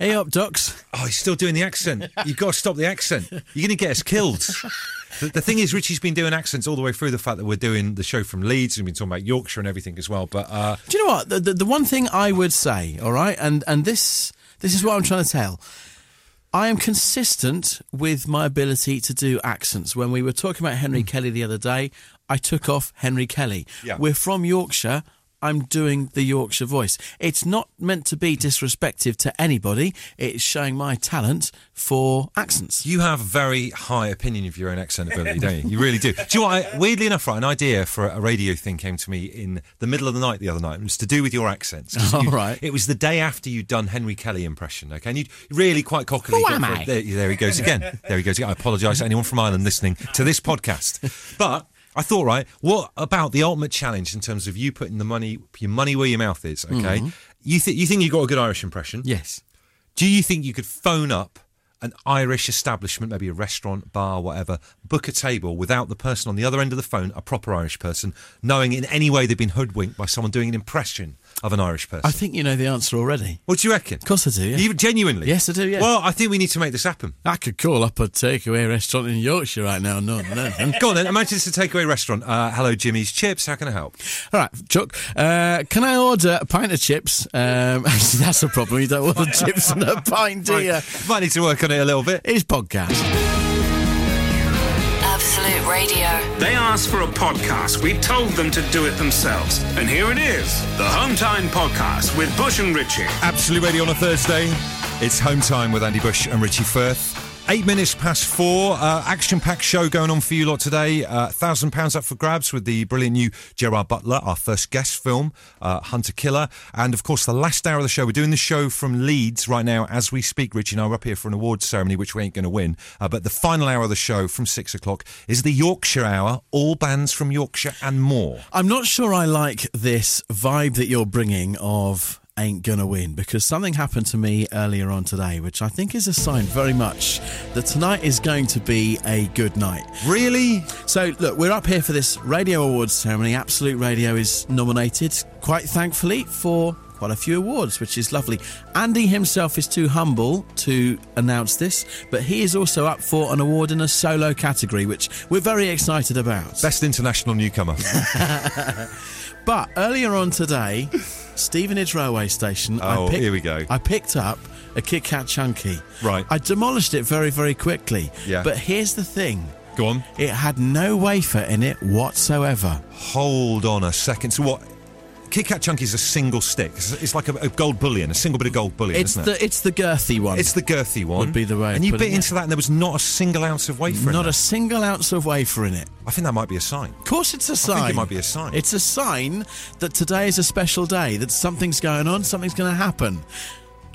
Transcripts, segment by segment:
Hey up, ducks. Oh, he's still doing the accent. You've got to stop the accent. You're going to get us killed. The, the thing is, Richie's been doing accents all the way through the fact that we're doing the show from Leeds and we've been talking about Yorkshire and everything as well. But uh, Do you know what? The, the, the one thing I would say, all right, and and this this is what I'm trying to tell. I am consistent with my ability to do accents. When we were talking about Henry Kelly the other day, I took off Henry Kelly. Yeah. We're from Yorkshire. I'm doing the Yorkshire voice. It's not meant to be disrespectful to anybody. It's showing my talent for accents. you have a very high opinion of your own accent ability, don't you? You really do. Do you know what? I, weirdly enough, right, an idea for a radio thing came to me in the middle of the night the other night. It was to do with your accents. All you- right. It was the day after you'd done Henry Kelly impression, okay? And you'd really quite cockily. Who am. I? There, there he goes again. There he goes again. I apologise to anyone from Ireland listening to this podcast. But I thought, right, what about the ultimate challenge in terms of you putting the money, your money where your mouth is, okay? Mm-hmm. You, th- you think you got a good Irish impression? Yes. Do you think you could phone up an Irish establishment, maybe a restaurant, bar, whatever, book a table without the person on the other end of the phone, a proper Irish person, knowing in any way they've been hoodwinked by someone doing an impression of an Irish person? I think you know the answer already. what do you reckon? Of course I do, yeah. You, genuinely? Yes, I do, yeah. Well, I think we need to make this happen. I could call up a takeaway restaurant in Yorkshire right now. No, no. Go on then. Imagine it's a takeaway restaurant. Uh, hello, Jimmy's Chips. How can I help? All right, Chuck. Uh, can I order a pint of chips? Um, actually, that's a problem. You don't order chips and a pint, do you? Might need to work on it a little bit. It's podcast. Absolute Radio. They asked for a podcast. We told them to do it themselves. And here it is the Hometime Podcast with Bush and Richie. Absolute Radio on a Thursday. It's home time with Andy Bush and Richie Firth. Eight minutes past four. Uh, action-packed show going on for you lot today. Uh, Thousand pounds up for grabs with the brilliant new Gerard Butler, our first guest film, uh, Hunter Killer, and of course the last hour of the show. We're doing the show from Leeds right now as we speak. Richie and I are up here for an awards ceremony, which we ain't going to win. Uh, but the final hour of the show from six o'clock is the Yorkshire Hour. All bands from Yorkshire and more. I'm not sure I like this vibe that you're bringing of ain't gonna win because something happened to me earlier on today, which I think is a sign very much that tonight is going to be a good night. Really? So, look, we're up here for this Radio Awards ceremony. Absolute Radio is nominated, quite thankfully, for quite a few awards, which is lovely. Andy himself is too humble to announce this, but he is also up for an award in a solo category, which we're very excited about. Best international newcomer. But earlier on today, Stevenage Railway Station, Oh, I picked, here we go. I picked up a Kit Kat Chunky. Right. I demolished it very, very quickly. Yeah. But here's the thing. Go on. It had no wafer in it whatsoever. Hold on a second. So what? Kit Kat Chunky is a single stick. It's, it's like a, a gold bullion, a single bit of gold bullion, It's isn't the it? it's the girthy one. It's the girthy one. Would be the way And you bit it. into that, and there was not a single ounce of wafer. in not a single ounce of wafer in it. I think that might be a sign. Of course, it's a sign. think it might be a sign. It's a sign that today is a special day. That something's going on. Something's going to happen.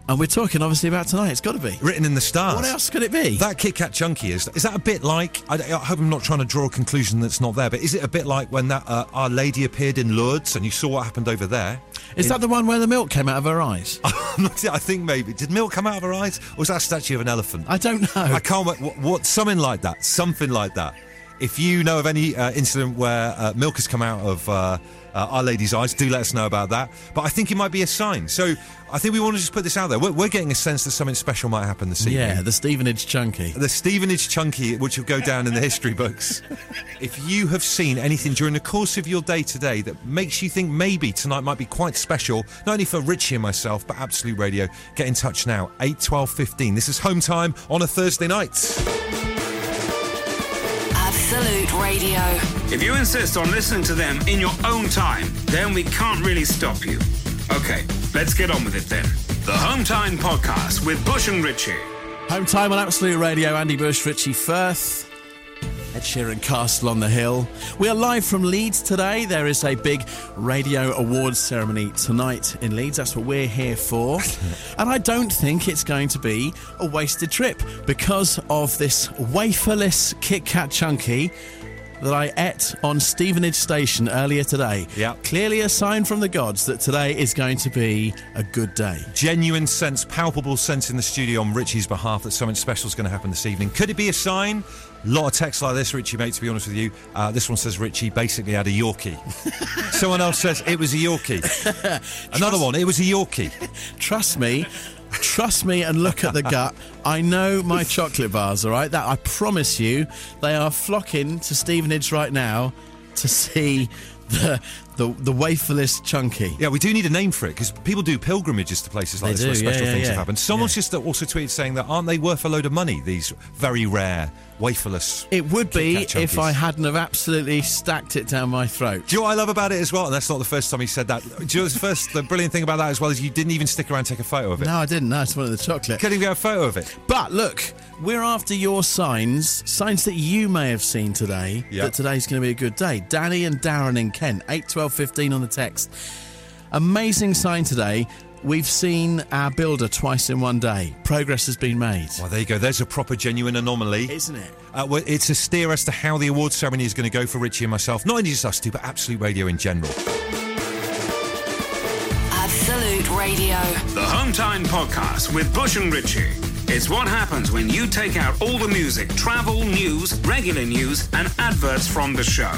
And we're talking obviously about tonight. It's got to be. Written in the stars. What else could it be? That Kit Kat Chunky is. Is that a bit like? I, I hope I'm not trying to draw a conclusion that's not there. But is it a bit like when that uh, Our Lady appeared in Lourdes and you saw what happened over there? Is that the one where the milk came out of her eyes? I think maybe. Did milk come out of her eyes, or was that a statue of an elephant? I don't know. I can't. What, what, what? Something like that. Something like that. If you know of any uh, incident where uh, milk has come out of uh, Our Lady's eyes, do let us know about that. But I think it might be a sign. So I think we want to just put this out there. We're, we're getting a sense that something special might happen this evening. Yeah, the Stevenage Chunky. The Stevenage Chunky, which will go down in the history books. if you have seen anything during the course of your day today that makes you think maybe tonight might be quite special, not only for Richie and myself, but Absolute Radio, get in touch now. 8 12 15. This is home time on a Thursday night. Absolute Radio. If you insist on listening to them in your own time, then we can't really stop you. Okay, let's get on with it then. The Hometime Podcast with Bush and Richie. Home time on Absolute Radio. Andy Bush, Richie Firth. Ed Sheeran Castle on the Hill. We are live from Leeds today. There is a big radio awards ceremony tonight in Leeds. That's what we're here for. and I don't think it's going to be a wasted trip because of this waferless Kit Kat Chunky that I ate on Stevenage Station earlier today. Yeah. Clearly a sign from the gods that today is going to be a good day. Genuine sense, palpable sense in the studio on Richie's behalf that something special is going to happen this evening. Could it be a sign? A lot of texts like this, Richie, mate, to be honest with you. Uh, this one says Richie basically had a Yorkie. Someone else says it was a Yorkie. Another one, it was a Yorkie. Trust me, Trust me and look at the gut. I know my chocolate bars, all right? That I promise you, they are flocking to Stevenage right now to see the the, the waferless chunky. Yeah, we do need a name for it because people do pilgrimages to places like They this do, where yeah, special yeah, things yeah. have happened. Someone's just also tweeted saying that aren't they worth a load of money? These very rare waferless. It would be if I hadn't have absolutely stacked it down my throat. Do you know what I love about it as well? And that's not the first time he said that. Do you know the first, the brilliant thing about that as well is you didn't even stick around and take a photo of it. No, I didn't. No, it's one of the chocolate. Couldn't even get a photo of it. But look, we're after your signs, signs that you may have seen today, Yeah. that today's going to be a good day. Danny and Darren in Kent, 8, 12, 15 on the text. Amazing sign today. We've seen our builder twice in one day. Progress has been made. Well, there you go. There's a proper, genuine anomaly. Isn't it? Uh, well, it's a steer as to how the awards ceremony is going to go for Richie and myself. Not only just us two, but Absolute Radio in general. Absolute Radio. The Hometime Podcast with Bush and Richie. It's what happens when you take out all the music, travel, news, regular news, and adverts from the show.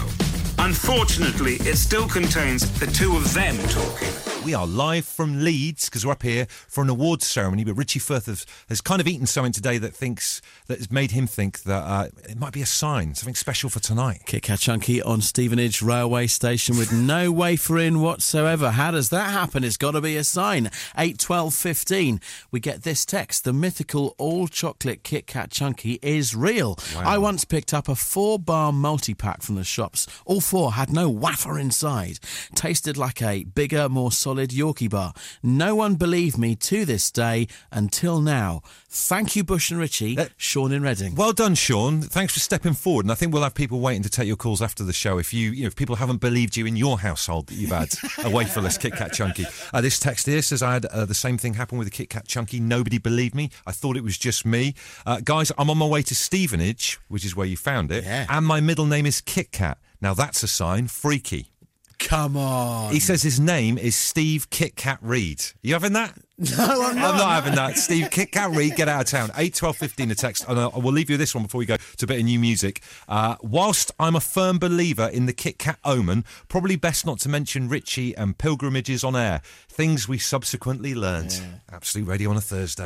Unfortunately, it still contains the two of them talking. We are live from Leeds because we're up here for an awards ceremony. But Richie Firth has, has kind of eaten something today that thinks that has made him think that uh, it might be a sign, something special for tonight. Kit Kat Chunky on Stevenage Railway Station with no wafer in whatsoever. How does that happen? It's got to be a sign. 8, 12, 15. We get this text. The mythical all chocolate Kit Kat Chunky is real. I once picked up a four bar multi pack from the shops. All four had no wafer inside. Tasted like a bigger, more solid Yorkie bar. No one believed me to this day until now. Thank you, Bush and Richie. Uh, Sean in Reading. Well done, Sean. Thanks for stepping forward. And I think we'll have people waiting to take your calls after the show if you, you know, if people haven't believed you in your household that you've had a waferless Kit Kat Chunky. Uh, this text here says I had uh, the same thing happen with a Kit Kat Chunky. Nobody believed me. I thought it was just me. Uh, guys, I'm on my way to Stevenage, which is where you found it, Yeah. and my middle name is Kit Kat. Now that's a sign. Freaky. Come on. He says his name is Steve Kit Kat Reed. you having that? No, I'm not. I'm not having that. Steve, Kit Kat Reed, get out of town. 8, 12, 15 a text. And I will leave you this one before we go to a bit of new music. Uh, whilst I'm a firm believer in the Kit Kat omen, probably best not to mention Richie and pilgrimages on air. Things we subsequently learned. Absolute Radio on a Thursday.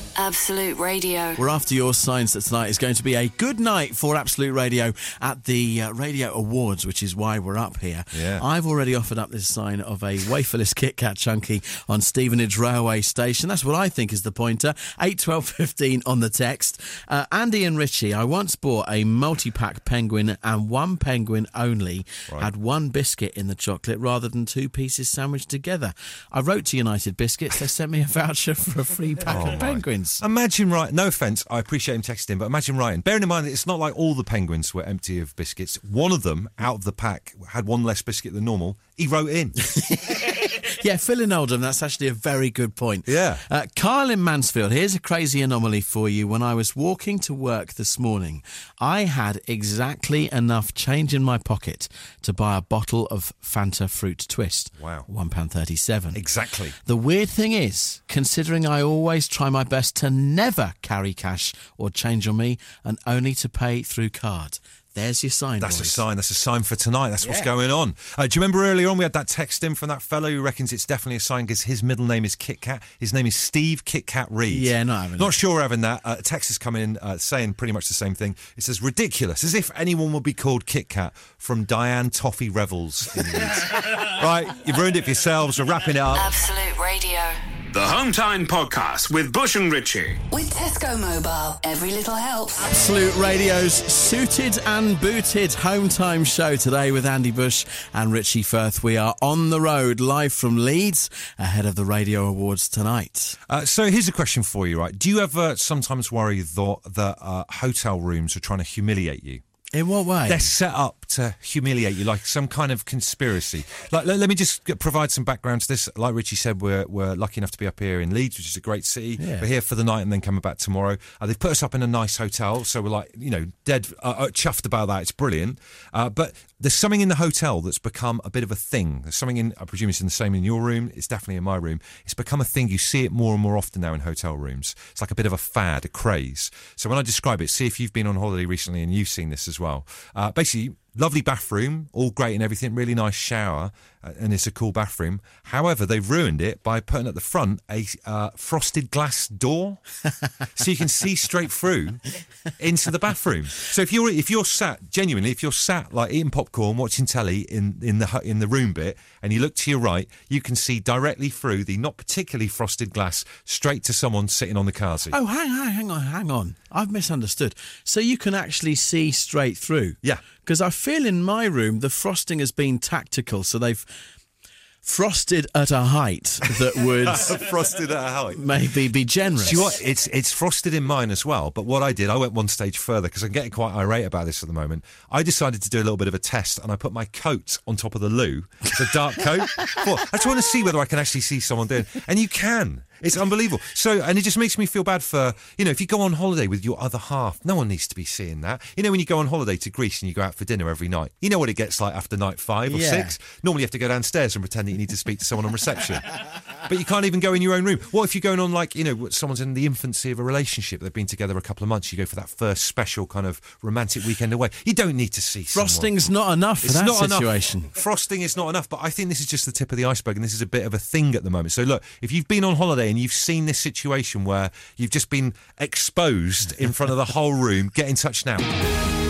Absolute Radio. We're after your signs that tonight is going to be a good night for Absolute Radio at the uh, Radio Awards, which is why we're up here. Yeah. I've already offered up this sign of a waferless Kit Kat Chunky on Stevenage Railway Station. That's what I think is the pointer. 8, 12, 15 on the text. Uh, Andy and Richie, I once bought a multi pack penguin and one penguin only had one biscuit in the chocolate rather than two pieces sandwiched together. I wrote to United Biscuits. They sent me a voucher for a free pack of penguins. Imagine right. No offence, I appreciate him texting, but imagine writing. Bearing in mind that it's not like all the penguins were empty of biscuits. One of them, out of the pack, had one less biscuit than normal. He wrote in. Yeah, Phil in Oldham, that's actually a very good point. Yeah. Uh, Kyle in Mansfield, here's a crazy anomaly for you. When I was walking to work this morning, I had exactly enough change in my pocket to buy a bottle of Fanta Fruit Twist. Wow. £1.37. exactly. The weird thing is, considering I always try my best to never carry cash or change on me and only to pay through card. There's your sign. That's a sign. That's a sign for tonight. That's what's going on. Uh, do you remember earlier on we had that text in from that fellow who reckons it's definitely a sign because his middle name is Kit Kat. His name is Steve Kit Kat Reed. Yeah, not having Not that. sure having that. Uh, text has come in uh, saying pretty much the same thing. It says ridiculous, as if anyone would be called Kit Kat from Diane Toffee Revels in Leeds. right, you've ruined it for yourselves. We're wrapping it up. Absolute Radio. The Hometime Podcast with Bush and Ritchie. With Tesco Mobile, every little helps. Absolute Radio's suited and booted home time show today with Andy Bush and Richie Firth. We are on the road live from Leeds ahead of the Radio Awards tonight. Uh, so here's a question for you, right? Do you ever sometimes worry that, that uh, hotel rooms are trying to humiliate you? In what way? They're set up to humiliate you, like some kind of conspiracy. Like, let, let me just provide some background to this. Like Richie said, we're, we're lucky enough to be up here in Leeds, which is a great city. Yeah. We're here for the night and then coming back tomorrow. Uh, they've put us up in a nice hotel, so we're like, you know, dead uh, uh, chuffed about that. It's brilliant. Uh, but there's something in the hotel that's become a bit of a thing. There's something in, I presume it's in the same in your room. It's definitely in my room. It's become a thing. You see it more and more often now in hotel rooms. It's like a bit of a fad, a craze. So when I describe it, see if you've been on holiday recently and you've seen this as well. Uh, basically, lovely bathroom, all great and everything, really nice shower, uh, and it's a cool bathroom. However, they've ruined it by putting at the front a uh, frosted glass door, so you can see straight through into the bathroom. So if you're if you're sat genuinely, if you're sat like eating popcorn, watching telly in in the in the room bit, and you look to your right, you can see directly through the not particularly frosted glass straight to someone sitting on the car seat. Oh, hang on, hang on, hang on. I've misunderstood. So you can actually see straight through. Yeah. Because I feel in my room the frosting has been tactical, so they've frosted at a height that would frosted at a height. maybe be generous. Do you know what? It's it's frosted in mine as well. But what I did, I went one stage further because I'm getting quite irate about this at the moment. I decided to do a little bit of a test, and I put my coat on top of the loo. It's a dark coat. Well, I just want to see whether I can actually see someone doing, and you can. It's unbelievable. So, and it just makes me feel bad for you know if you go on holiday with your other half, no one needs to be seeing that. You know when you go on holiday to Greece and you go out for dinner every night, you know what it gets like after night five or Yeah. six. Normally you have to go downstairs and pretend that you need to speak to someone on reception, but you can't even go in your own room. What if you're going on like you know someone's in the infancy of a relationship, they've been together a couple of months, you go for that first special kind of romantic weekend away. You don't need to see someone. Frosting's not enough for It's that not situation. enough. Frosting is not enough, but I think this is just the tip of the iceberg, and this is a bit of a thing at the moment. So, look, if you've been on holiday and you've seen this situation where you've just been exposed in front of the whole room, get in touch now.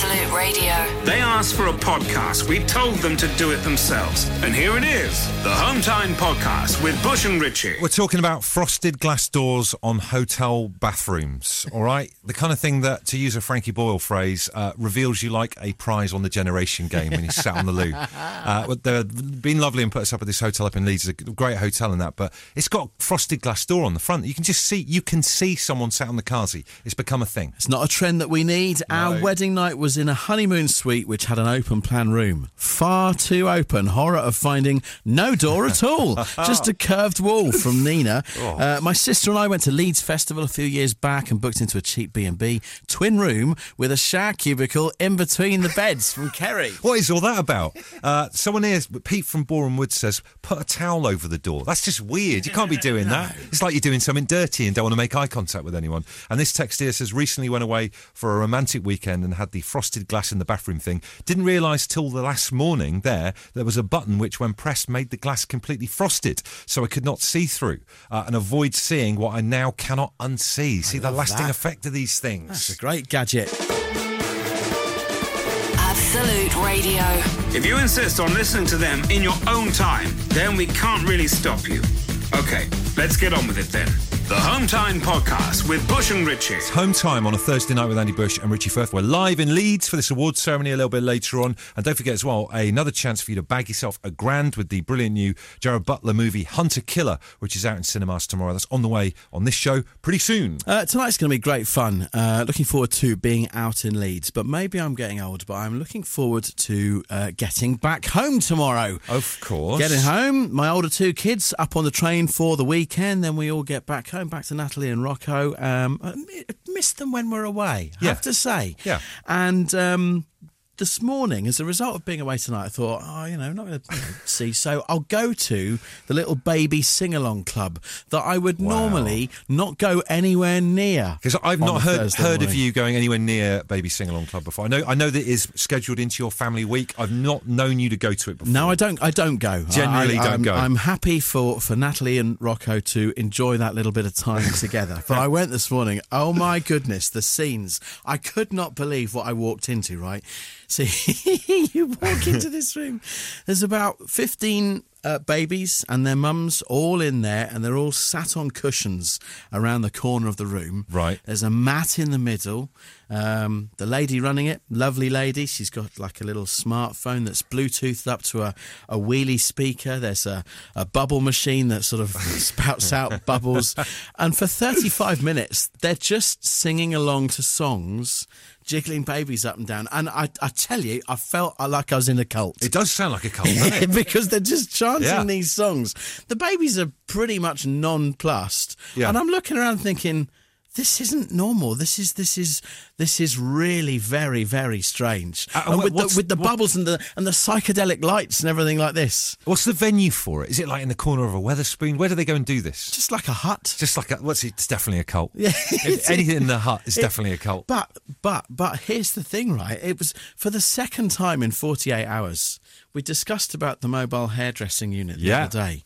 Absolute Radio. They asked for a podcast. We told them to do it themselves. And here it is the Home Time Podcast with Bush and Ritchie. We're talking about frosted glass doors on hotel bathrooms, all right? The kind of thing that, to use a Frankie Boyle phrase, uh, reveals you like a prize on the generation game when you sat on the loo. Uh, but they've been lovely and put us up at this hotel up in Leeds. It's a great hotel and that, but it's got frosted glass door on the front. You can just see, you can see someone sat on the car seat. It's become a thing. It's not a trend that we need. Our wedding night was in a honeymoon suite which had an open plan room. Far too open. Horror of finding no door at all. Just a curved wall from Nina. Uh, my sister and I went to Leeds Festival a few years back and booked into a cheap B&B. Twin room with a shower cubicle in between the beds from Kerry. What is all that about? Uh, someone here, Pete from Boreham Wood says, put a towel over the door. That's just weird. You can't be doing that. It's like you're doing something dirty and don't want to make eye contact with anyone. And this text here says, recently went away for a romantic weekend and had the frosted glass in the bathroom thing. Didn't realise till the last morning there, there was a button which, when pressed, made the glass completely frosted. So I could not see through uh, and avoid seeing what I now cannot unsee. See the lasting that. effect of these things. It's a great gadget. Absolute Radio. If you insist on listening to them in your own time, then we can't really stop you. Okay, let's get on with it then. The Home Time Podcast with Bush and Ritchie. Home time on a Thursday night with Andy Bush and Richie Firth. We're live in Leeds for this awards ceremony a little bit later on. And don't forget as well, another chance for you to bag yourself a grand with the brilliant new Gerard Butler movie Hunter Killer, which is out in cinemas tomorrow. That's on the way on this show pretty soon. Uh, tonight's going to be great fun. Uh, looking forward to being out in Leeds, but maybe I'm getting old. But I'm looking forward to uh, getting back home tomorrow. Of course. Getting home, my older two kids up on the train for the weekend. Then we all get back home, back to Natalie and Rocco. Um, I missed them when we're away. I Yeah. have to say. Yeah. And um, this morning, as a result of being away tonight, I thought, oh, you know, I'm not going to see. So I'll go to the little baby sing along club that I would normally not go anywhere near. Because I've not heard Thursday heard of you going anywhere near Baby Sing Along Club before. I know I know that it is scheduled into your family week. I've not known you to go to it before. No, I don't. I don't go. Generally I, don't I'm, go. I'm happy for, for Natalie and Rocco to enjoy that little bit of time together. But I went this morning. Oh my goodness, the scenes! I could not believe what I walked into. Right, see, you walk into this room. There's about fifteen. Uh, babies and their mums all in there, and they're all sat on cushions around the corner of the room. Right. There's a mat in the middle. Um, the lady running it, lovely lady. She's got like a little smartphone that's Bluetoothed up to a, a wheelie speaker. There's a, a bubble machine that sort of spouts out bubbles. And for 35 minutes, they're just singing along to songs, jiggling babies up and down. And I, I tell you, I felt uh, like I was in a cult. It does sound like a cult, doesn't it? because they're just chanting Yeah. these songs. The babies are pretty much nonplussed. Yeah. And I'm looking around thinking, this isn't normal. This is this is this is really very very strange. Uh, and with the, with the what- bubbles and the and the psychedelic lights and everything like this, What's the venue for it? Is it like in the corner of a Wetherspoon? Where do they go and do this? just like a hut. Just like a, what's it? It's definitely a cult. Yeah, anything in the hut is definitely a cult. But but but here's the thing, right? It was for the second time in 48 hours. We discussed about the mobile hairdressing unit the Yeah. other day.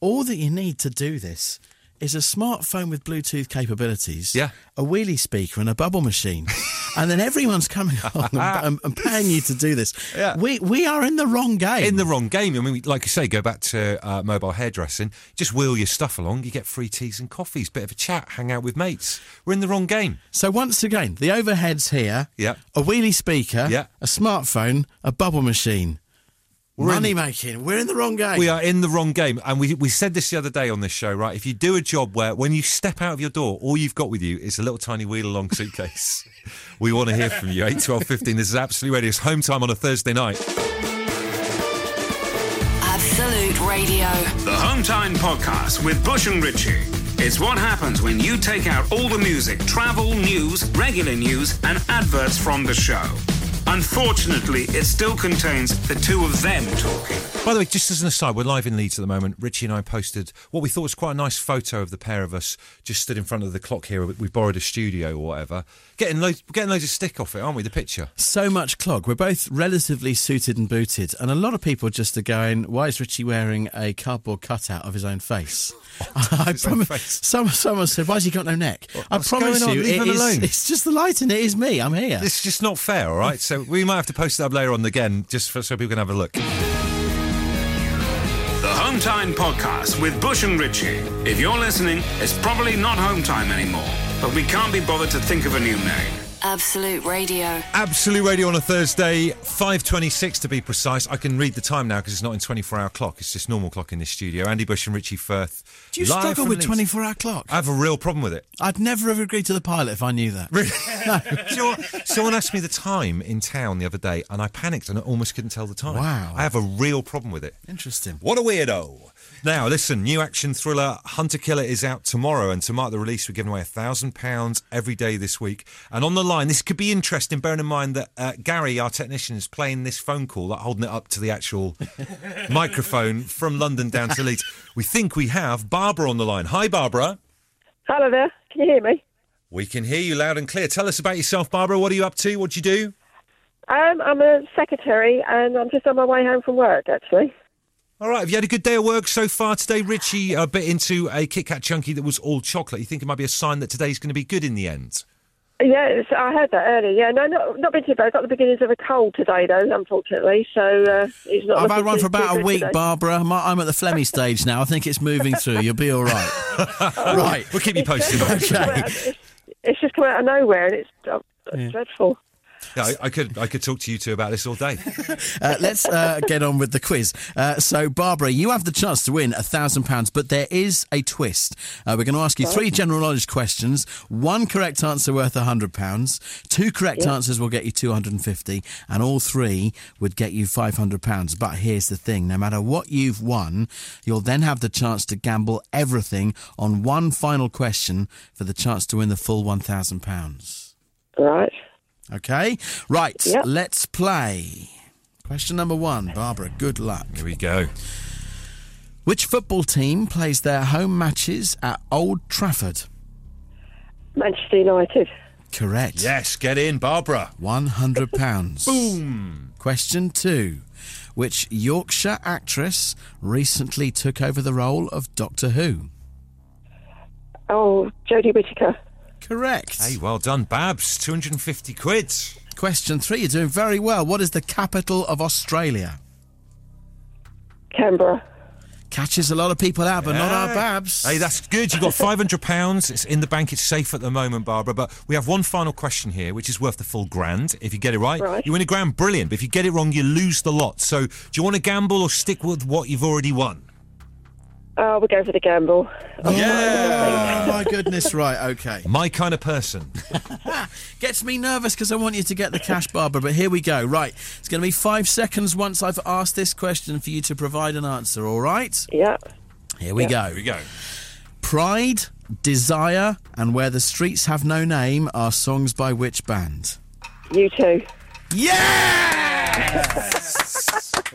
All that you need to do this is a smartphone with Bluetooth capabilities, Yeah. a wheelie speaker, and a bubble machine, and then everyone's coming on and, and, and paying you to do this. Yeah. We we are in the wrong game. in the wrong game. I mean, like you say, go back to uh, mobile hairdressing. Just wheel your stuff along. You get free teas and coffees, bit of a chat, hang out with mates. We're in the wrong game. so once again, the overheads here, Yeah. a wheelie speaker, Yeah. a smartphone, a bubble machine. We're in- Money making. We're in the wrong game. We are in the wrong game. And we, we said this the other day on this show, right? If you do a job where when you step out of your door, all you've got with you is a little tiny wheel along suitcase, we want to hear from you. 8, 12, 15. This is Absolute Radio. It's home time on a Thursday night. Absolute Radio. The Hometime Podcast with Bush and Ritchie. It's what happens when you take out all the music, travel, news, regular news, and adverts from the show. Unfortunately, it still contains the two of them talking. By the way, just as an aside, we're live in Leeds at the moment. Richie and I posted what we thought was quite a nice photo of the pair of us just stood in front of the clock here. We borrowed a studio or whatever. Getting loads, getting loads of stick off it, aren't we? The picture. so much clog. We're both relatively suited and booted, and a lot of people just are going, "Why is Richie wearing a cardboard cutout of his own face?" I his own promise. face. Some, someone said, "Why's he got no neck?" I promise you, Leave it him is- alone. it's just the lighting. It is me. I'm here. It's just not fair, all right? So we might have to post it up later on again, just for, so people can have a look. The Home Time Podcast with Bush and Ritchie. If you're listening, it's probably not Home Time anymore, but we can't be bothered to think of a new name. Absolute Radio. Absolute Radio on a Thursday, 5.26 to be precise. I can read the time now because it's not in 24-hour clock. It's just normal clock in this studio. Andy Bush and Richie Firth. Do you live struggle with 24 hour clock? I have a real problem with it. I'd never have agreed to the pilot if I knew that. Really? Do you? Someone asked me the time in town the other day and I panicked and I almost couldn't tell the time. Wow. I have a real problem with it. Interesting. What a weirdo. Now, listen, new action thriller Hunter Killer is out tomorrow, and to mark the release, we're giving away a £1,000 every day this week. And on the line, this could be interesting, bearing in mind that uh, Gary, our technician, is playing this phone call, like holding it up to the actual microphone from London down to Leeds. We think we have Barbara on the line. Hi, Barbara. Hello there. Can you hear me? We can hear you loud and clear. Tell us about yourself, Barbara. What are you up to? What do you do? Um, I'm a secretary and I'm just on my way home from work, actually. All right, have you had a good day of work so far today? Richie A bit into a Kit Kat chunky that was all chocolate. You think it might be a sign that today's going to be good in the end? Yeah, it's, I heard that earlier. Yeah, no, not, not been too bad. I've got the beginnings of a cold today, though, unfortunately. So uh, it's not. I've had one for about a week, today. Barbara. I'm, I'm at the Flemmy stage now. I think it's moving through. You'll be all right. right. We'll keep you posted. It's just come out- it's, it's just come out of nowhere and it's uh, dreadful. Yeah, I, I could I could talk to you two about this all day. Uh, let's uh, get on with the quiz. Uh, so, Barbara, you have the chance to win a thousand pounds, but there is a twist. Uh, we're going to ask you three general knowledge questions. One correct answer worth a hundred pounds. Two correct answers will get you two hundred and fifty, and all three would get you five hundred pounds. But here's the thing: no matter what you've won, you'll then have the chance to gamble everything on one final question for the chance to win the full one thousand pounds. Right. Okay, right. Yep. Let's play. Question number one, Barbara. Good luck. Here we go. Which football team plays their home matches at Old Trafford? Manchester United. Correct. Yes, get in, Barbara. One hundred pounds. Boom. Question two. Which Yorkshire actress recently took over the role of Doctor Who? Oh, Jodie Whittaker. Correct. Hey, well done, Babs. 250 quid. Question three. You're doing very well. What is the capital of Australia? Canberra. Catches a lot of people out, but not our Yeah. Babs. Hey, that's good. You've got £500. It's in the bank. It's safe at the moment, Barbara. But we have one final question here, which is worth the full grand. If you get it right, Right. you win a grand. Brilliant. But if you get it wrong, you lose the lot. So do you want to gamble or stick with what you've already won? Uh, oh, we'll go for the gamble. Oh, oh my goodness! Right. Okay. My kind of person. Gets me nervous because I want you to get the cash, Barbara. But here we go. Right. It's going to be five seconds once I've asked this question for you to provide an answer. All right. Yeah. Here we go. Here we go. Pride Desire and Where the Streets Have No Name are songs by which band? U2. Yes!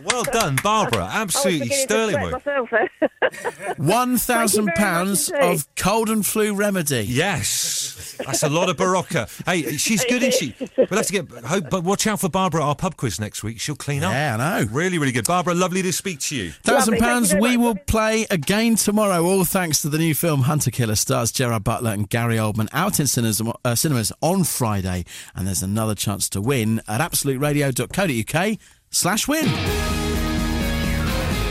Well done, Barbara. Absolutely sterling to work. sweat myself there. One thousand pounds of cold and flu remedy. Yes, that's a lot of Berocca. Hey, she's good, isn't she? We'll have to get. Hope, but watch out for Barbara at our pub quiz next week. She'll clean up. Yeah, I know. Really, really good. Barbara, lovely to speak to you. Thousand pounds. We much. will play again tomorrow, all thanks to the new film Hunter Killer. Stars Gerard Butler and Gary Oldman out in cinemas, uh, cinemas on Friday, and there's another chance to win at absoluteradio.co.uk slash win.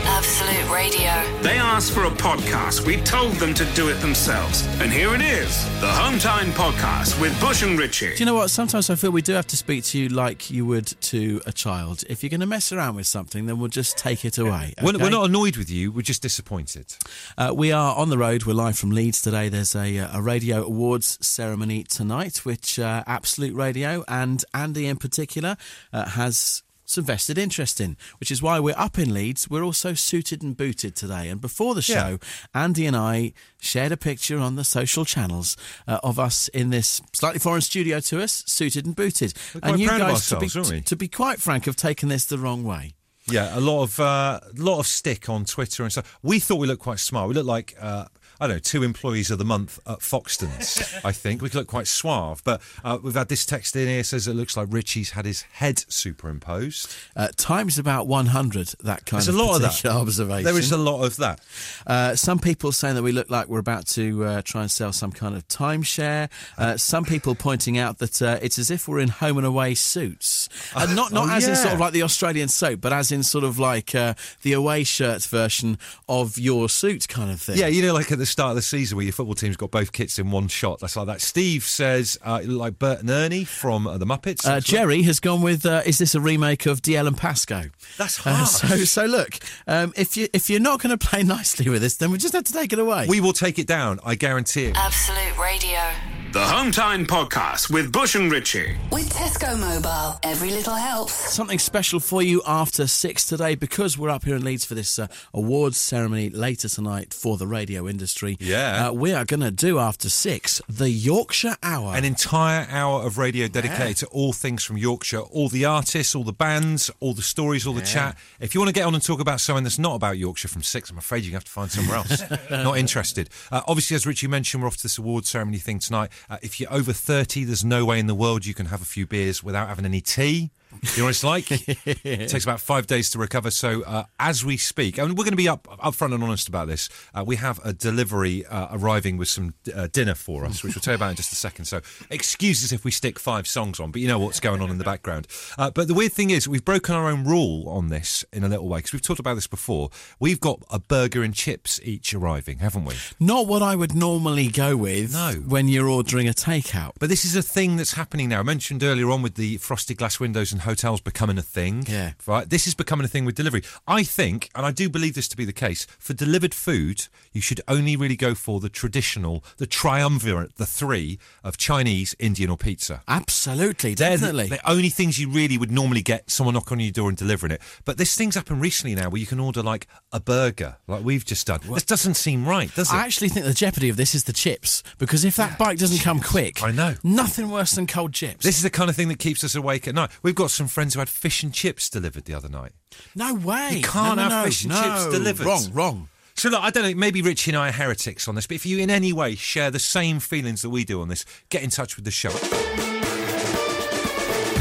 Absolute Radio. They asked for a podcast. We told them to do it themselves. And here it is the Hometime Podcast with Bush and Richie. Do you know what? Sometimes I feel we do have to speak to you like you would to a child. If you're going to mess around with something, then we'll just take it away. We're, we're not annoyed with you. We're just disappointed. Uh, we are on the road. We're live from Leeds today. There's a, uh, a radio awards ceremony tonight, which uh, Absolute Radio and Andy in particular uh, has some vested interest in, which is why we're up in Leeds. We're also suited and booted today. And before the show, Andy and I shared a picture on the social channels uh, of us in this slightly foreign studio to us, suited and booted. And you guys, to be, ourselves, to be quite frank, have taken this the wrong way. Yeah, a lot of uh, lot of stick on Twitter and stuff. We thought we looked quite smart. We looked like uh, I don't know two employees of the month at Foxtons. I think we look quite suave. But uh, we've had this text in here says it looks like Richie's had his head superimposed. Uh, times about 100, that kind There's of a lot of that. observation. There is a lot of that. Uh, some people saying that we look like we're about to uh, try and sell some kind of timeshare. Uh, some people pointing out that uh, it's as if we're in home and away suits, and not not Oh, as in sort of like the Australian soap, but as in sort of like uh, the away shirt version of your suit kind of thing. Yeah, you know, like at the start of the season where your football team's got both kits in one shot. That's like that. Steve says uh, like Bert and Ernie from uh, the Muppets. Uh, Jerry has gone with. Uh, is this a remake of DL and Pasco? That's Uh, so so look, um, if you if you're not going to play nicely with this, then we just have to take it away. we will take it down. I guarantee it. Absolute Radio. The Hometime Podcast with Bush and Richie. With Tesco Mobile, every little helps. Something special for you after six today because we're up here in Leeds for this uh, awards ceremony later tonight for the radio industry. Yeah. Uh, we are going to do after six the Yorkshire Hour. An entire hour of radio dedicated to all things from Yorkshire, all the artists, all the bands, all the stories, all the chat. If you want to get on and talk about something that's not about Yorkshire from six, I'm afraid you have to find somewhere else. not interested. Uh, obviously, as Richie mentioned, we're off to this awards ceremony thing tonight. Uh, if you're over 30, there's no way in the world you can have a few beers without having any tea. You know what it's like? it takes about five days to recover. So uh, as we speak, and we're going to be up upfront and honest about this. Uh, we have a delivery uh, arriving with some uh, dinner for us, which we'll tell you about in just a second. So excuse us if we stick five songs on, but you know what's going on in the background. Uh, but the weird thing is, we've broken our own rule on this in a little way because we've talked about this before. We've got a burger and chips each arriving, haven't we? not what I would normally go with No. when you're ordering a takeout. But this is a thing that's happening now. I mentioned earlier on with the frosted glass windows and hotels becoming a thing. Yeah. Right? This is becoming a thing with delivery. I think, and I do believe this to be the case, for delivered food, you should only really go for the traditional, the triumvirate, the three of Chinese, Indian, or pizza. Absolutely, They're definitely. the, only things you really would normally get someone knocking on your door and delivering it. But this thing's happened recently now where you can order like a burger, like we've just done. This doesn't seem right, does it? I actually think the jeopardy of this is the chips because if that bike doesn't come quick, I know. nothing worse than cold chips. This is the kind of thing that keeps us awake at night. We've got some friends who had fish and chips delivered the other night. no way. You can't no, no, have no, fish and no. chips delivered. Wrong, wrong. So look, I don't know. Maybe Richie and I are heretics on this, but if you in any way share the same feelings that we do on this, get in touch with the show.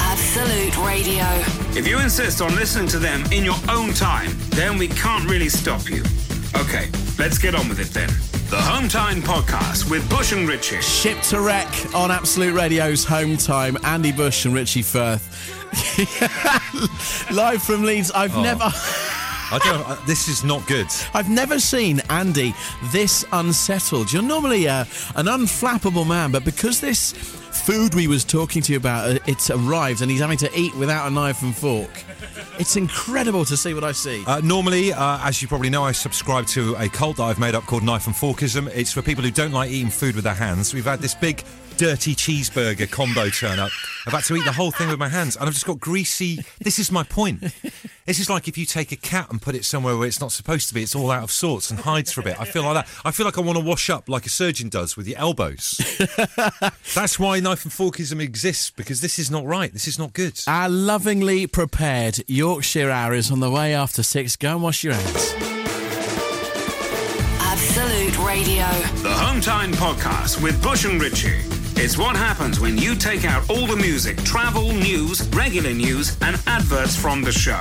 Absolute Radio. If you insist on listening to them in your own time, then we can't really stop you. Okay, let's get on with it then. The Hometime Podcast with Bush and Richie. Ship to wreck on Absolute Radio's home time. Andy Bush and Richie Firth. Live from Leeds. I've Oh. never. I don't. Uh, this is not good. I've never seen Andy this unsettled. You're normally uh, an unflappable man, but because this food we was talking to you about, uh, it's arrived and he's having to eat without a knife and fork. It's incredible to see what I see. Uh, normally, uh, as you probably know, I subscribe to a cult that I've made up called Knife and Forkism. It's for people who don't like eating food with their hands. We've had this big dirty cheeseburger combo turn up. I've had to eat the whole thing with my hands, and I've just got greasy. This is my point. This is like if you take a cat and put it somewhere where it's not supposed to be, it's all out of sorts and hides for a bit. I feel like that. I feel like I want to wash up like a surgeon does with your elbows. That's why knife and forkism exists because this is not right. This is not good. Our lovingly prepared Yorkshire hour is on the way after six. Go and wash your hands. Absolute Radio. The Home Time Podcast with Bush and Ritchie. It's what happens when you take out all the music, travel, news, regular news, and adverts from the show.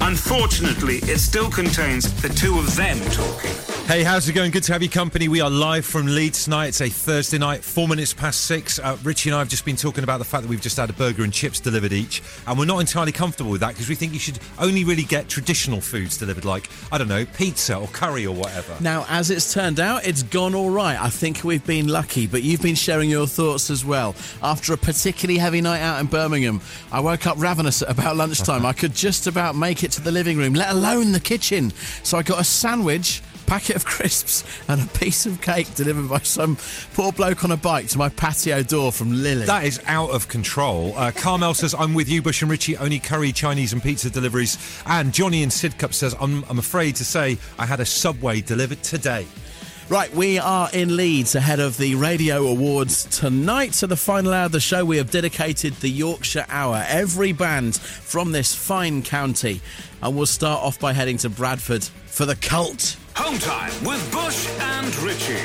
Unfortunately, it still contains the two of them talking. Hey, how's it going? Good to have your company. We are live from Leeds tonight. It's a Thursday night, four minutes past six. Uh, Richie and I have just been talking about the fact that we've just had a burger and chips delivered each, and we're not entirely comfortable with that because we think you should only really get traditional foods delivered, like, I don't know, pizza or curry or whatever. Now, as it's turned out, it's gone all right. I think we've been lucky, but you've been sharing your thoughts as well. After a particularly heavy night out in Birmingham, I woke up ravenous at about lunchtime. I could just about make it to the living room, let alone the kitchen. So I got a sandwich. Packet of crisps and a piece of cake delivered by some poor bloke on a bike to my patio door from Lily. That is out of control. Uh, Carmel says, I'm with you, Bush and Richie, only curry, Chinese, and pizza deliveries. And Johnny in Sidcup says, I'm, I'm afraid to say I had a Subway delivered today. Right, we are in Leeds ahead of the Radio Awards tonight. To the final hour of the show, we have dedicated the Yorkshire Hour. Every band from this fine county. And we'll start off by heading to Bradford for the cult. Home Time with Bush and Ritchie.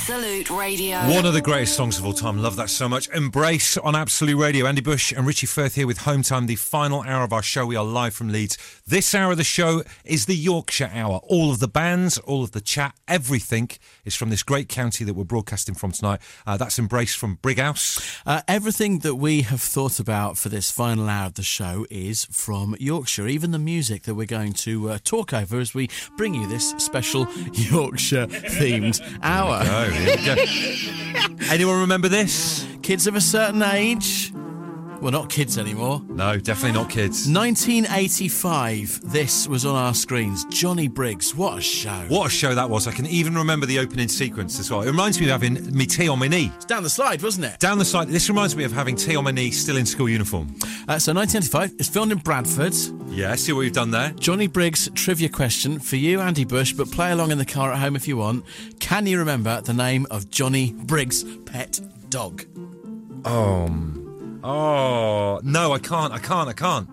Absolute Radio. One of the greatest songs of all time. Love that so much. Embrace on Absolute Radio. Andy Bush and Richie Firth here with Home Time, the final hour of our show. We are live from Leeds. This hour of the show is the Yorkshire Hour. All of the bands, all of the chat, everything is from this great county that we're broadcasting from tonight. Uh, that's Embrace from Brighouse. Uh, everything that we have thought about for this final hour of the show is from Yorkshire. Even the music that we're going to uh, talk over as we bring you this special Yorkshire themed hour. Anyone remember this? Kids of a certain age. Well, not kids anymore. No, definitely not kids. 1985, this was on our screens. Jonny Briggs, what a show. What a show that was. I can even remember the opening sequence as well. It reminds me of having me tea on my knee. It's down the slide, wasn't it? Down the slide. this reminds me of having tea on my knee still in school uniform. Uh, so 1985, it's filmed in Bradford. Yeah, see what you've done there? Jonny Briggs trivia question for you, Andy Bush, but play along in the car at home if you want. Can you remember the name of Jonny Briggs' pet dog? Um. Oh, no, I can't. I can't. I can't.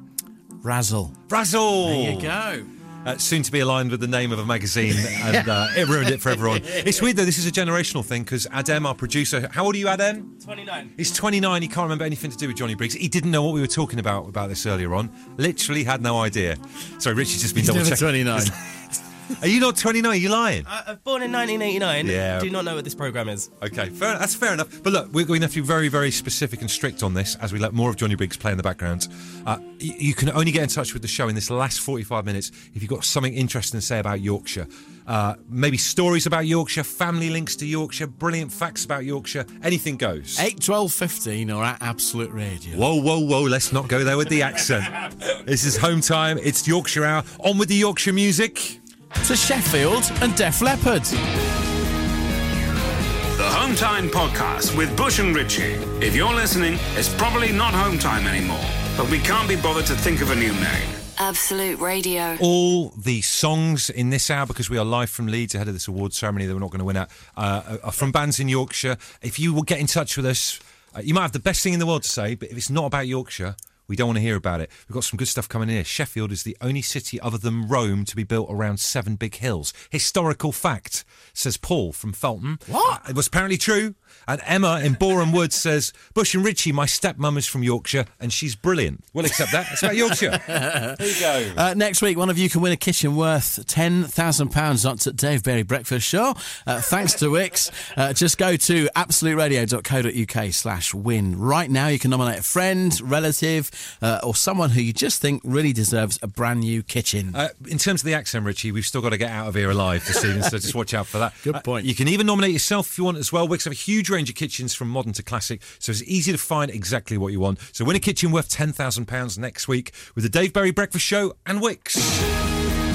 Razzle. Razzle! There you go. Uh, soon to be aligned with the name of a magazine, and uh, it ruined it for everyone. It's weird though. This is a generational thing because Adem, our producer, how old are you, Adem? 29. He's 29. He can't remember anything to do with Jonny Briggs. He didn't know what we were talking about about this earlier on. Literally had no idea. Sorry, Richie's just been He's double checking. 29. Are you not 29? Are you lying? I, I was born in 1989. Yeah. Do not know what this program is. Okay, fair, that's fair enough. But look, we're going to have to be very, very specific and strict on this as we let more of Jonny Briggs play in the background. Uh, y- you can only get in touch with the show in this last 45 minutes if you've got something interesting to say about Yorkshire. Uh, maybe stories about Yorkshire, family links to Yorkshire, brilliant facts about Yorkshire, anything goes. 8, 12, 15 or at Absolute Radio. Whoa, whoa, whoa, let's not go there with the accent. this is home time, it's Yorkshire Hour. On with the Yorkshire music. To Sheffield and Def Leppard. The Home Time Podcast with Bush and Ritchie. If you're listening, it's probably not Home Time anymore, but we can't be bothered to think of a new name. Absolute Radio. all the songs in this hour because we are live from Leeds ahead of this award ceremony that we're not going to win at uh, are from bands in Yorkshire. If you will get in touch with us, uh, you might have the best thing in the world to say, but if it's not about Yorkshire, we don't want to hear about it. We've got some good stuff coming in here. Sheffield is the only city other than Rome to be built around seven big hills. Historical fact, says Paul from Felton. What? It was apparently true. And Emma in Boreham Wood says, Bush and Richie, my stepmum is from Yorkshire and she's brilliant. We'll accept that. It's about Yorkshire. there you go. Uh, next week, one of you can win a kitchen worth £10,000 on to Dave Berry Breakfast Show. Uh, thanks to Wickes. Uh, just go to absoluteradio.co.uk slash win. Right now, you can nominate a friend, relative, uh, or someone who you just think really deserves a brand new kitchen. Uh, in terms of the accent, Richie, we've still got to get out of here alive this evening, so just watch out for that. Good Uh, point. you can even nominate yourself if you want as well. Wickes have a huge range of kitchens from modern to classic, so it's easy to find exactly what you want. So win a kitchen worth £10,000 next week with the Dave Berry Breakfast Show and Wickes.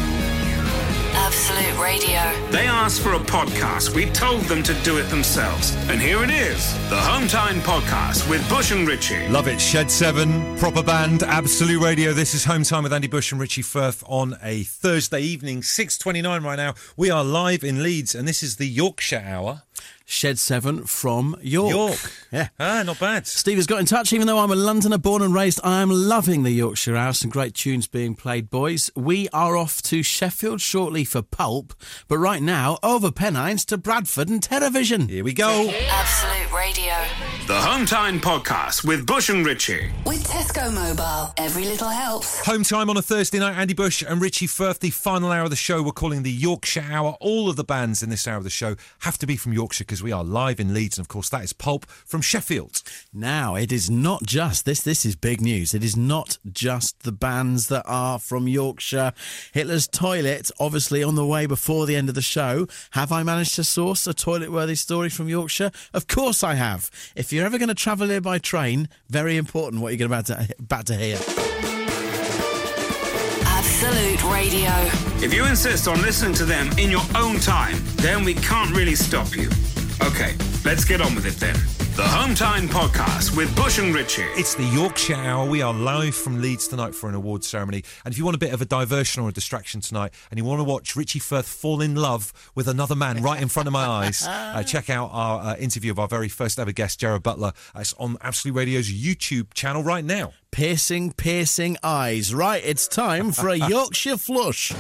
Absolute Absolute Radio. They asked for a podcast. We told them to do it themselves. And here it is the Hometime Podcast with Bush and Richie. Love it. Shed 7, proper band, Absolute Radio. This is Home Time with Andy Bush and Richie Firth on a Thursday evening, 6.29 right now. We are live in Leeds and this is the Yorkshire Hour. Shed 7 from York. York. Yeah. Ah, not bad. Steve has got in touch. Even though I'm a Londoner born and raised, I am loving the Yorkshire House. Some great tunes being played, boys. We are off to Sheffield shortly for Pulp, but right now, over Pennines to Bradford and Television. Here we go. Absolute Radio. The Hometime Podcast with Bush and Richie. With Tesco Mobile, every little helps. Home time on a Thursday night. Andy Bush and Richie Firth, the final hour of the show. We're calling the Yorkshire Hour. All of the bands in this hour of the show have to be from Yorkshire because we are live in Leeds. And of course, that is Pulp from Sheffield. Now, it is not just this. This is big news. It is not just the bands that are from Yorkshire. Hitler's Toilet, obviously on the way before the end of the show. Have I managed to source a toilet-worthy story from Yorkshire? Of course I have. If you're ever going to travel here by train, very important what you're about to about to hear. Absolute Radio. If you insist on listening to them in your own time, then we can't really stop you. Okay, let's get on with it then. The Hometime Podcast with Bush and Richie. It's the Yorkshire Hour. We are live from Leeds tonight for an awards ceremony. And if you want a bit of a diversion or a distraction tonight and you want to watch Richie Firth fall in love with another man right in front of my eyes, uh, check out our uh, interview of our very first ever guest, Gerard Butler. Uh, It's on Absolute Radio's YouTube channel right now. Piercing, piercing eyes. Right, it's time for a Yorkshire flush.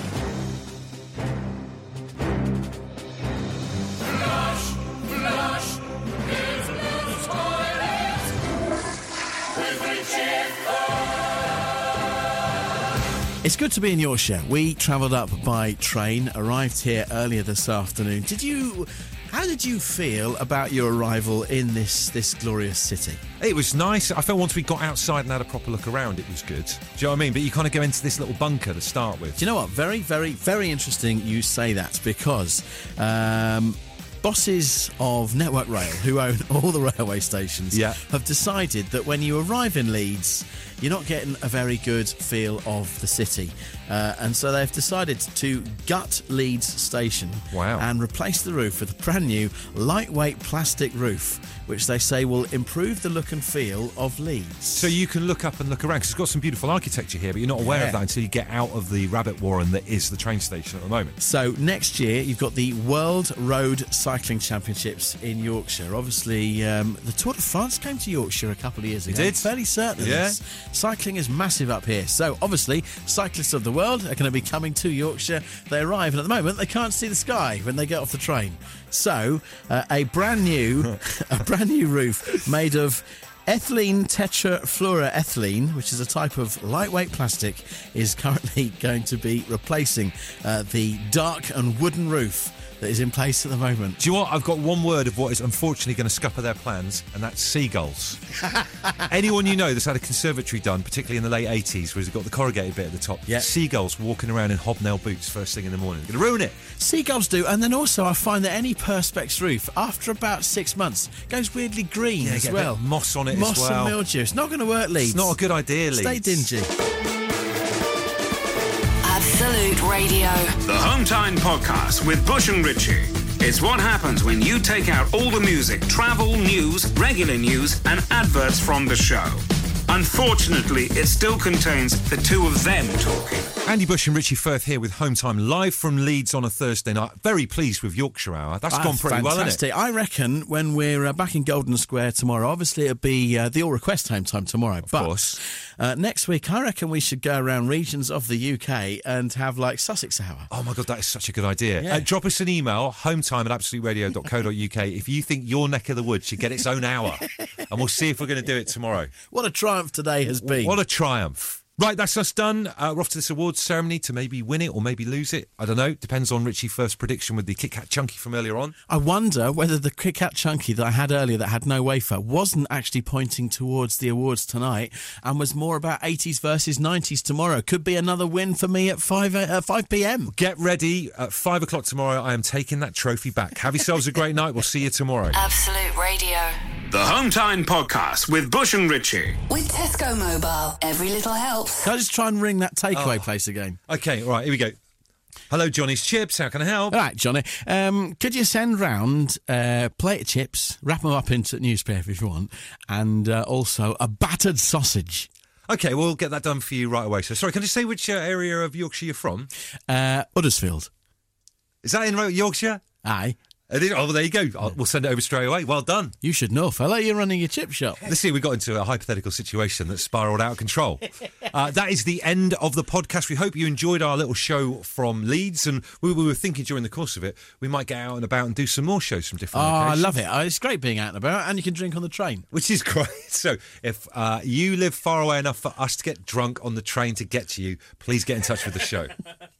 It's good to be in Yorkshire. We travelled up by train, arrived here earlier this afternoon. Did you? How did you feel about your arrival in this this glorious city? It was nice. I felt once we got outside and had a proper look around, it was good. Do you know what I mean? But you kind of go into this little bunker to start with. Do you know what? Very, very, very interesting you say that because um, bosses of Network Rail, who own all the railway stations, Yeah. have decided that when you arrive in Leeds, you're not getting a very good feel of the city. Uh, and so they've decided to gut Leeds station Wow. and replace the roof with a brand new lightweight plastic roof, which they say will improve the look and feel of Leeds. So you can look up and look around because it's got some beautiful architecture here, but you're not aware Yeah. of that until you get out of the rabbit warren that is the train station at the moment. So next year you've got the World Road Cycling Championships in Yorkshire. Obviously, um, the Tour de France came to Yorkshire a couple of years ago. did? I'm fairly certain. Yeah. Cycling is massive up here. So obviously, cyclists of the world are going to be coming to Yorkshire. They arrive, and at the moment they can't see the sky when they get off the train. So uh, a brand new, a brand new roof made of. Ethylene tetrafluoroethylene, which is a type of lightweight plastic, is currently going to be replacing uh, the dark and wooden roof that is in place at the moment. Do you know what? I've got one word of what is unfortunately going to scupper their plans, and that's seagulls. Anyone you know that's had a conservatory done, particularly in the late 80s, where it's got the corrugated bit at the top, Yeah. seagulls walking around in hobnail boots first thing in the morning. Going to ruin it. Seagulls do, and then also I find that any perspex roof, after about six months, goes weirdly green Yeah, as get a bit well. moss on it as moss well. and mildew. It's not going to work, Leeds. It's not a good idea, Leeds. Stay dingy. Radio. The Hometime Podcast with Bush and Richie. It's what happens when you take out all the music, travel, news, regular news, and adverts from the show. Unfortunately, it still contains the two of them talking. Andy Bush and Richie Firth here with Home Time, live from Leeds on a Thursday night. Very pleased with Yorkshire Hour. That's Ah, gone pretty well, hasn't it? I reckon when we're uh, back in Golden Square tomorrow, obviously it'll be uh, the All Request Home Time tomorrow. Of but, course. Uh, next week, I reckon we should go around regions of the UK and have like Sussex Hour. Oh my God, that is such a good idea. Yeah. Uh, drop us an email, hometime at absoluteradio.co.uk, if you think your neck of the woods should get its own hour. and we'll see if we're going to do it tomorrow. What a triumph today has been. What a triumph. Right, that's us done. Uh, we're off to this awards ceremony to maybe win it or maybe lose it. I don't know. Depends on Richie Firth's prediction with the Kit Kat Chunky from earlier on. I wonder whether the Kit Kat Chunky that I had earlier that had no wafer wasn't actually pointing towards the awards tonight and was more about 80s versus 90s tomorrow. Could be another win for me at 5, uh, 5 p.m. Get ready. At five o'clock tomorrow, I am taking that trophy back. Have yourselves a great night. We'll see you tomorrow. Absolute Radio. The Hometime Podcast with Bush and Richie. With Tesco Mobile, every little helps. Can I just try and ring that takeaway Oh. place again? Okay, all right, here we go. Hello, Johnny's Chips. How can I help? All right, Johnny. Um, could you send round a plate of chips, wrap them up into newspaper if you want, and uh, also a battered sausage? Okay, we'll get that done for you right away. So, sorry, can I say which uh, area of Yorkshire you're from? Uh, Uddersfield. Is that in Yorkshire? Aye. Oh, well, there you go. I'll, we'll send it over straight away. Well done. You should know, fella. You're running your chip shop. This year we got into a hypothetical situation that spiralled out of control. Uh, that is the end of the podcast. We hope you enjoyed our little show from Leeds, and we, we were thinking during the course of it we might get out and about and do some more shows from different. Oh, different I love it. Oh, it's great being out and about, and you can drink on the train. Which is great. So, if uh, you live far away enough for us to get drunk on the train to get to you, please get in touch with the show.